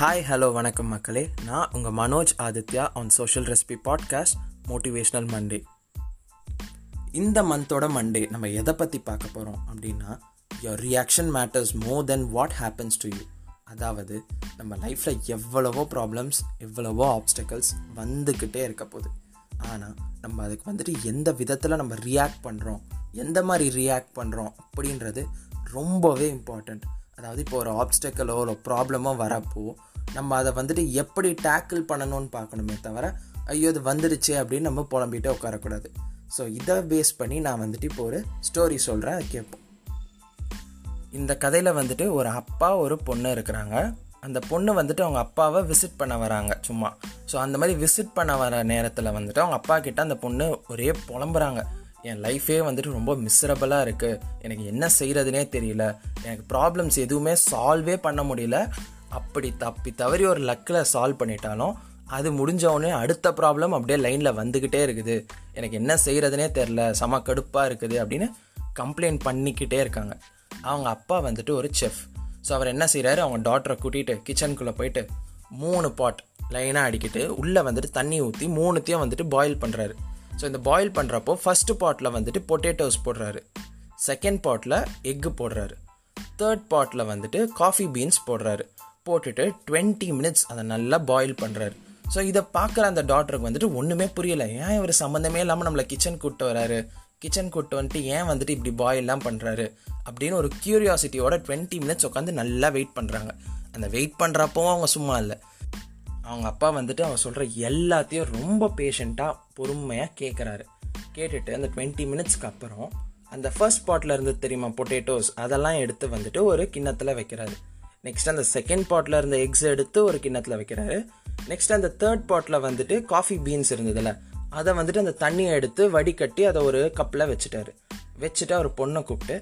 Hi hello வணக்கம் மக்களே. நான் உங்கள் Manoj Aditya on social recipe podcast motivational Monday இந்த மந்தோட மண்டே நம்ம எதை பற்றி பார்க்க போகிறோம் அப்படின்னா your reaction matters more then what happens to you அதாவது நம்ம லைஃப்பில் எவ்வளவோ ப்ராப்ளம்ஸ் எவ்வளவோ ஆப்ஸ்டக்கல்ஸ் வந்துக்கிட்டே இருக்க போகுது. ஆனால் நம்ம அதுக்கு வந்துட்டு எந்த விதத்தில் நம்ம ரியாக்ட் பண்ணுறோம் எந்த மாதிரி ரியாக்ட் பண்ணுறோம் அப்படின்றது ரொம்பவே இம்பார்ட்டண்ட் அதாவது இப்போ ஒரு ஆப்ஸ்டக்கலோ ஒரு ப்ராப்ளமோ வரப்போ நம்ம அதை வந்துட்டு எப்படி டேக்கிள் பண்ணணும்னு பார்க்கணுமே தவிர ஐயோ இது வந்துடுச்சு அப்படின்னு நம்ம புலம்பிட்டு உட்காரக்கூடாது. ஸோ இதை பேஸ் பண்ணி நான் வந்துட்டு இப்போ ஒரு ஸ்டோரி சொல்கிறேன் கேட்போம். இந்த கதையில் வந்துட்டு ஒரு அப்பா ஒரு பொண்ணு இருக்கிறாங்க. அந்த பொண்ணு வந்துட்டு அவங்க அப்பாவை விசிட் பண்ண வராங்க சும்மா. ஸோ அந்த மாதிரி விசிட் பண்ண வர நேரத்தில் வந்துட்டு அவங்க அப்பா கிட்ட அந்த பொண்ணு ஒரே புலம்புறாங்க. என் லைஃபே வந்துட்டு ரொம்ப மிஸ்ரபிளாக இருக்குது எனக்கு என்ன செய்கிறதுனே தெரியல. எனக்கு ப்ராப்ளம்ஸ் எதுவுமே சால்வே பண்ண முடியல. அப்படி தப்பி தவறி ஒரு லக்கில் சால்வ் பண்ணிட்டாலும் அது முடிஞ்சவுடனே அடுத்த ப்ராப்ளம் அப்படியே லைனில் வந்துக்கிட்டே இருக்குது. எனக்கு என்ன செய்கிறதுனே தெரில செம கடுப்பாக இருக்குது அப்படின்னு கம்ப்ளைண்ட் பண்ணிக்கிட்டே இருக்காங்க. அவங்க அப்பா வந்துட்டு ஒரு செஃப் ஸோ அவர் என்ன செய்கிறாரு அவங்க டாட்டரை கூட்டிகிட்டு கிச்சனுக்குள்ளே போயிட்டு மூணு பாட் லைனாக அடிக்கிட்டு உள்ளே வந்துட்டு தண்ணி ஊற்றி மூணுத்தையும் வந்துட்டு பாயில் பண்ணுறாரு ஸோ இந்த பாயில் பண்ணுறப்போ ஃபஸ்ட்டு பாட்டில் வந்துட்டு பொட்டேட்டோஸ் போடுறாரு. செகண்ட் பாட்டில் எக்கு போடுறாரு. தேர்ட் பாட்டில் வந்துட்டு காஃபி பீன்ஸ் போடுறாரு. போட்டுட்டு டுவெண்ட்டி மினிட்ஸ் அதை நல்லா பாயில் பண்ணுறாரு ஸோ இதை பார்க்குற அந்த டாக்டருக்கு வந்துட்டு ஒன்றுமே புரியலை. ஏன் இவர் சம்மந்தமே இல்லாமல் நம்மளை கிச்சன் கூப்பிட்டு வராரு? கிச்சன் கூப்பிட்டு வந்துட்டு ஏன் வந்துட்டு இப்படி பாயில்லாம் பண்ணுறாரு அப்படின்னு ஒரு க்யூரியாசிட்டியோட டுவெண்ட்டி மினிட்ஸ் உட்காந்து நல்லா வெயிட் பண்ணுறாங்க அந்த வெயிட் பண்ணுறப்பவும் அவங்க சும்மா இல்லை. அவங்க அப்பா வந்துட்டு அவங்க சொல்கிற எல்லாத்தையும் ரொம்ப பேஷண்ட்டாக பொறுமையாக கேட்குறாரு கேட்டுட்டு அந்த டுவெண்ட்டி மினிட்ஸ்க்கு அப்புறம் அந்த ஃபர்ஸ்ட் பாட்டில் இருந்து தெரியுமா பொட்டேட்டோஸ் அதெல்லாம் எடுத்து வந்துட்டு ஒரு கிண்ணத்தில் வைக்கிறாரு. நெக்ஸ்ட் அந்த செகண்ட் பாட்டில் இருந்த எக்ஸ் எடுத்து ஒரு கிண்ணத்தில் வைக்கிறாரு. நெக்ஸ்ட் அந்த தேர்ட் பாட்டில் வந்துட்டு காஃபி பீன்ஸ் இருந்ததுல. அதை வந்துட்டு அந்த தண்ணியை எடுத்து வடிகட்டி அதை ஒரு கப்பில் வச்சுட்டாரு. வச்சுட்டு அவர் பொண்ணை கூப்பிட்டு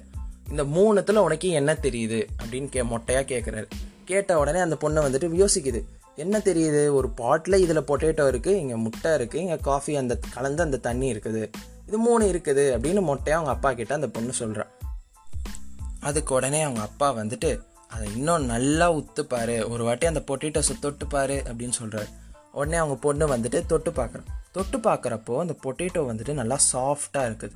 இந்த மூணுத்தில் உனக்கு என்ன தெரியுது? அப்படின்னு கே மொட்டையாக கேட்குறாரு கேட்ட உடனே அந்த பொண்ணை வந்துட்டு யோசிக்குது. என்ன தெரியுது? ஒரு பாட்டில் இதில் பொட்டேட்டோ இருக்குது இங்கே முட்டை இருக்குது இங்கே காஃபி அந்த கலந்து அந்த தண்ணி இருக்குது. இது மூணு இருக்குது அப்படின்னு மொட்டையாக அவங்க அப்பா கிட்ட அந்த பொண்ணு சொல்கிறான் அதுக்கு உடனே அவங்க அப்பா வந்துட்டு அதை இன்னும் நல்லா உத்துப்பாரு. ஒரு வாட்டி அந்த பொட்டேட்டோஸை தொட்டுப்பாரு அப்படின்னு சொல்கிறாரு உடனே அவங்க பொண்ணு வந்துட்டு தொட்டு பார்க்குறான் தொட்டு பார்க்குறப்போ அந்த பொட்டேட்டோ வந்துட்டு நல்லா சாஃப்டாக இருக்குது.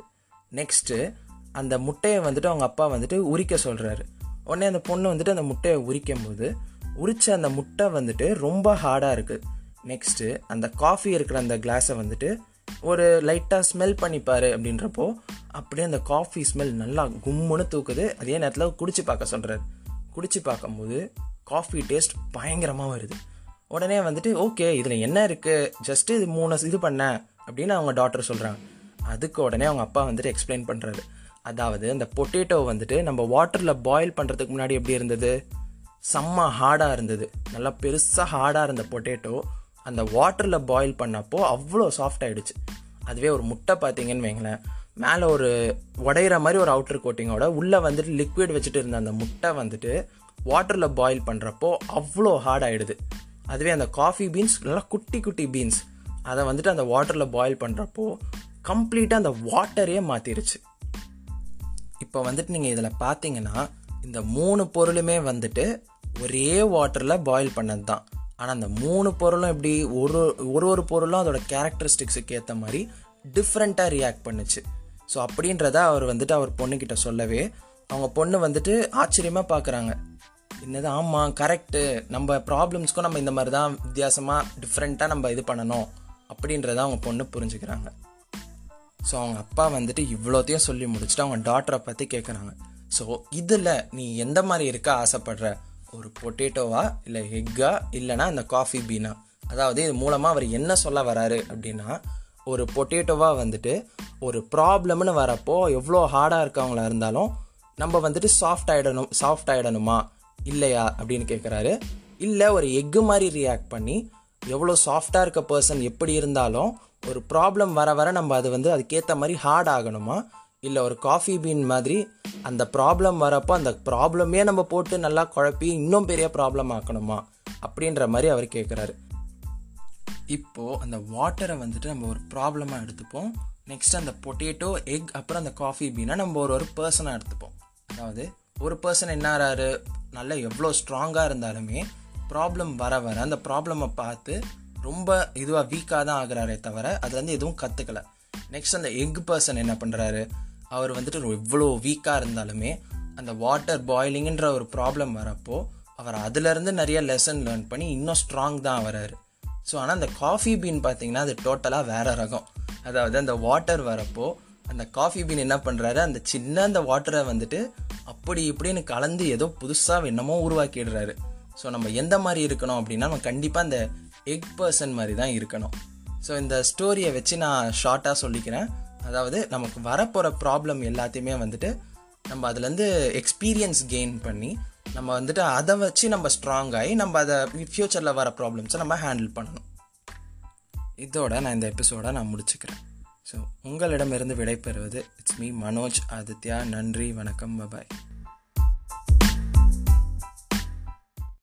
நெக்ஸ்ட்டு அந்த முட்டையை வந்துட்டு அவங்க அப்பா வந்துட்டு உரிக்க சொல்கிறாரு உடனே அந்த பொண்ணு வந்துட்டு அந்த முட்டையை உரிக்கும் போது உரித்த அந்த முட்டை வந்துட்டு ரொம்ப ஹார்டாக இருக்குது நெக்ஸ்ட்டு அந்த காஃபி இருக்கிற அந்த கிளாஸை வந்துட்டு ஒரு லைட்டாக ஸ்மெல் பண்ணிப்பார் அப்படின்றப்போ அப்படியே அந்த காஃபி ஸ்மெல் நல்லா கும்முன்னு தூக்குது. அதே நேரத்தில் குடிச்சு பார்க்க சொல்கிறாரு குடிச்சு பார்க்கும்போது காஃபி டேஸ்ட் பயங்கரமாக வருது. உடனே வந்துட்டு ஓகே இதில் என்ன இருக்குது ஜஸ்ட்டு இது மூணு இது பண்ண அப்படின்னு அவங்க டாக்டர் சொல்கிறாங்க அதுக்கு உடனே அவங்க அப்பா வந்துட்டு எக்ஸ்பிளைன் பண்ணுறாரு அதாவது அந்த பொட்டேட்டோ வந்துட்டு நம்ம வாட்டரில் பாயில் பண்ணுறதுக்கு முன்னாடி எப்படி இருந்தது? செம்ம ஹார்டாக இருந்தது. நல்லா பெருசாக ஹார்டாக இருந்த பொட்டேட்டோ அந்த வாட்டரில் பாயில் பண்ணப்போ அவ்வளோ சாஃப்ட் ஆகிடுச்சு அதுவே ஒரு முட்டை பார்த்தீங்கன்னு வைங்களேன். மேலே ஒரு உடையிற மாதிரி ஒரு அவுட்டர் கோட்டிங்கோட உள்ளே வந்துட்டு லிக்விட் வச்சுட்டு இருந்த அந்த முட்டை வந்துட்டு வாட்டரில் பாயில் பண்ணுறப்போ அவ்வளோ ஹார்ட் ஆகிடுது அதுவே அந்த காஃபி பீன்ஸ் நல்லா குட்டி குட்டி பீன்ஸ் அதை வந்துட்டு அந்த வாட்டரில் பாயில் பண்ணுறப்போ கம்ப்ளீட்டாக அந்த வாட்டரே மாற்றிருச்சு இப்போ வந்துட்டு நீங்கள் இதில் பார்த்தீங்கன்னா இந்த மூணு பொருளுமே வந்துட்டு ஒரே வாட்டரில் பாயில் பண்ணது தான் ஆனால் அந்த மூணு பொருளும் எப்படி ஒரு ஒரு ஒரு பொருளும் அதோட கேரக்டரிஸ்டிக்ஸுக்கு ஏற்ற மாதிரி டிஃப்ரெண்ட்டாக ரியாக்ட் பண்ணுச்சு. ஸோ அப்படின்றத அவர் வந்துட்டு அவர் பொண்ணுக்கிட்ட சொல்லவே அவங்க பொண்ணு வந்துட்டு ஆச்சரியமாக பார்க்குறாங்க என்னது ஆமாம் கரெக்டு நம்ம ப்ராப்ளம்ஸ்க்கும் நம்ம இந்த மாதிரி தான் வித்தியாசமாக டிஃப்ரெண்ட்டாக நம்ம இது பண்ணணும் அப்படின்றத அவங்க பொண்ணு புரிஞ்சுக்கிறாங்க. ஸோ அவங்க அப்பா வந்துட்டு இவ்வளோத்தையும் சொல்லி முடிச்சுட்டு அவங்க டாட்டரை பற்றி கேட்குறாங்க ஸோ இதில் நீ எந்த மாதிரி இருக்க ஆசைப்படுற? ஒரு பொட்டேட்டோவா இல்லை எக்கா இல்லைனா இந்த காஃபி பீனா அதாவது இது மூலமாக அவர் என்ன சொல்ல வராரு அப்படின்னா ஒரு பொட்டேட்டோவாக வந்துட்டு ஒரு ப்ராப்ளம்னு வரப்போ எவ்வளோ ஹார்டாக இருக்கவங்களா இருந்தாலும் நம்ம வந்துட்டு சாஃப்ட் ஆகிடணும் சாஃப்ட் ஆகிடணுமா இல்லையா? அப்படின்னு கேட்குறாரு இல்லை ஒரு எக்கு மாதிரி ரியாக்ட் பண்ணி எவ்வளோ சாஃப்டாக இருக்க பர்சன் எப்படி இருந்தாலும் ஒரு ப்ராப்ளம் வர வர நம்ம அது வந்து அதுக்கேற்ற மாதிரி ஹார்ட் ஆகணுமா? இல்லை ஒரு காஃபி பீன் மாதிரி அந்த ப்ராப்ளம் வரப்போ அந்த ப்ராப்ளமே நம்ம போட்டு நல்லா குழப்பி இன்னும் பெரிய ப்ராப்ளம் ஆக்கணுமா? அப்படின்ற மாதிரி அவர் கேட்குறாரு இப்போது அந்த வாட்டரை வந்துட்டு நம்ம ஒரு ப்ராப்ளமாக எடுத்துப்போம். நெக்ஸ்ட் அந்த பொட்டேட்டோ எக் அப்புறம் அந்த காஃபி பீனை நம்ம ஒரு ஒரு பர்சனாக எடுத்துப்போம். அதாவது ஒரு பர்சன் என்ன ஆறாரு நல்லா எவ்வளோ ஸ்ட்ராங்காக இருந்தாலுமே ப்ராப்ளம் வர வர அந்த ப்ராப்ளமை பார்த்து ரொம்ப இதுவாக வீக்காக தான் ஆகுறாரே தவிர அதுலேருந்து எதுவும் கற்றுக்கல நெக்ஸ்ட் அந்த எக் பர்சன் என்ன பண்ணுறாரு அவர் வந்துட்டு எவ்வளோ வீக்காக இருந்தாலுமே அந்த வாட்டர் பாய்லிங்குன்ற ஒரு ப்ராப்ளம் வரப்போ அவர் அதுலேருந்து நிறைய லெசன் லேர்ன் பண்ணி இன்னும் ஸ்ட்ராங் தான் வராரு ஸோ ஆனால் அந்த காஃபி பீன் பார்த்தீங்கன்னா அது டோட்டலாக வேறு ரகம். அதாவது அந்த வாட்டர் வரப்போ அந்த காஃபி பீன் என்ன பண்ணுறாரு அந்த சின்ன அந்த வாட்டரை வந்துட்டு அப்படி இப்படின்னு கலந்து ஏதோ புதுசாக என்னமோ உருவாக்கிடுறாரு. ஸோ நம்ம எந்த மாதிரி இருக்கணும் அப்படின்னா நம்ம கண்டிப்பாக அந்த எக் பர்சன் மாதிரி தான் இருக்கணும். ஸோ இந்த ஸ்டோரியை வச்சு நான் ஷார்ட்டாக சொல்லிக்கிறேன். அதாவது நமக்கு வரப்போகிற ப்ராப்ளம் எல்லாத்தையுமே வந்துட்டு நம்ம அதுலேருந்து எக்ஸ்பீரியன்ஸ் கெயின் பண்ணி நம்ம வந்துட்டு அதை வச்சு நம்ம ஸ்ட்ராங் ஆகி நம்ம அதை ஃப்யூச்சரில் வர ப்ராப்ளம்ஸை நம்ம ஹேண்டில் பண்ணணும். இதோட நான் இந்த எபிசோடை நான் முடிச்சுக்கிறேன். ஸோ உங்களிடமிருந்து விடைபெறுவது இட்ஸ் மீ மனோஜ் ஆதித்யா நன்றி வணக்கம் பபாய்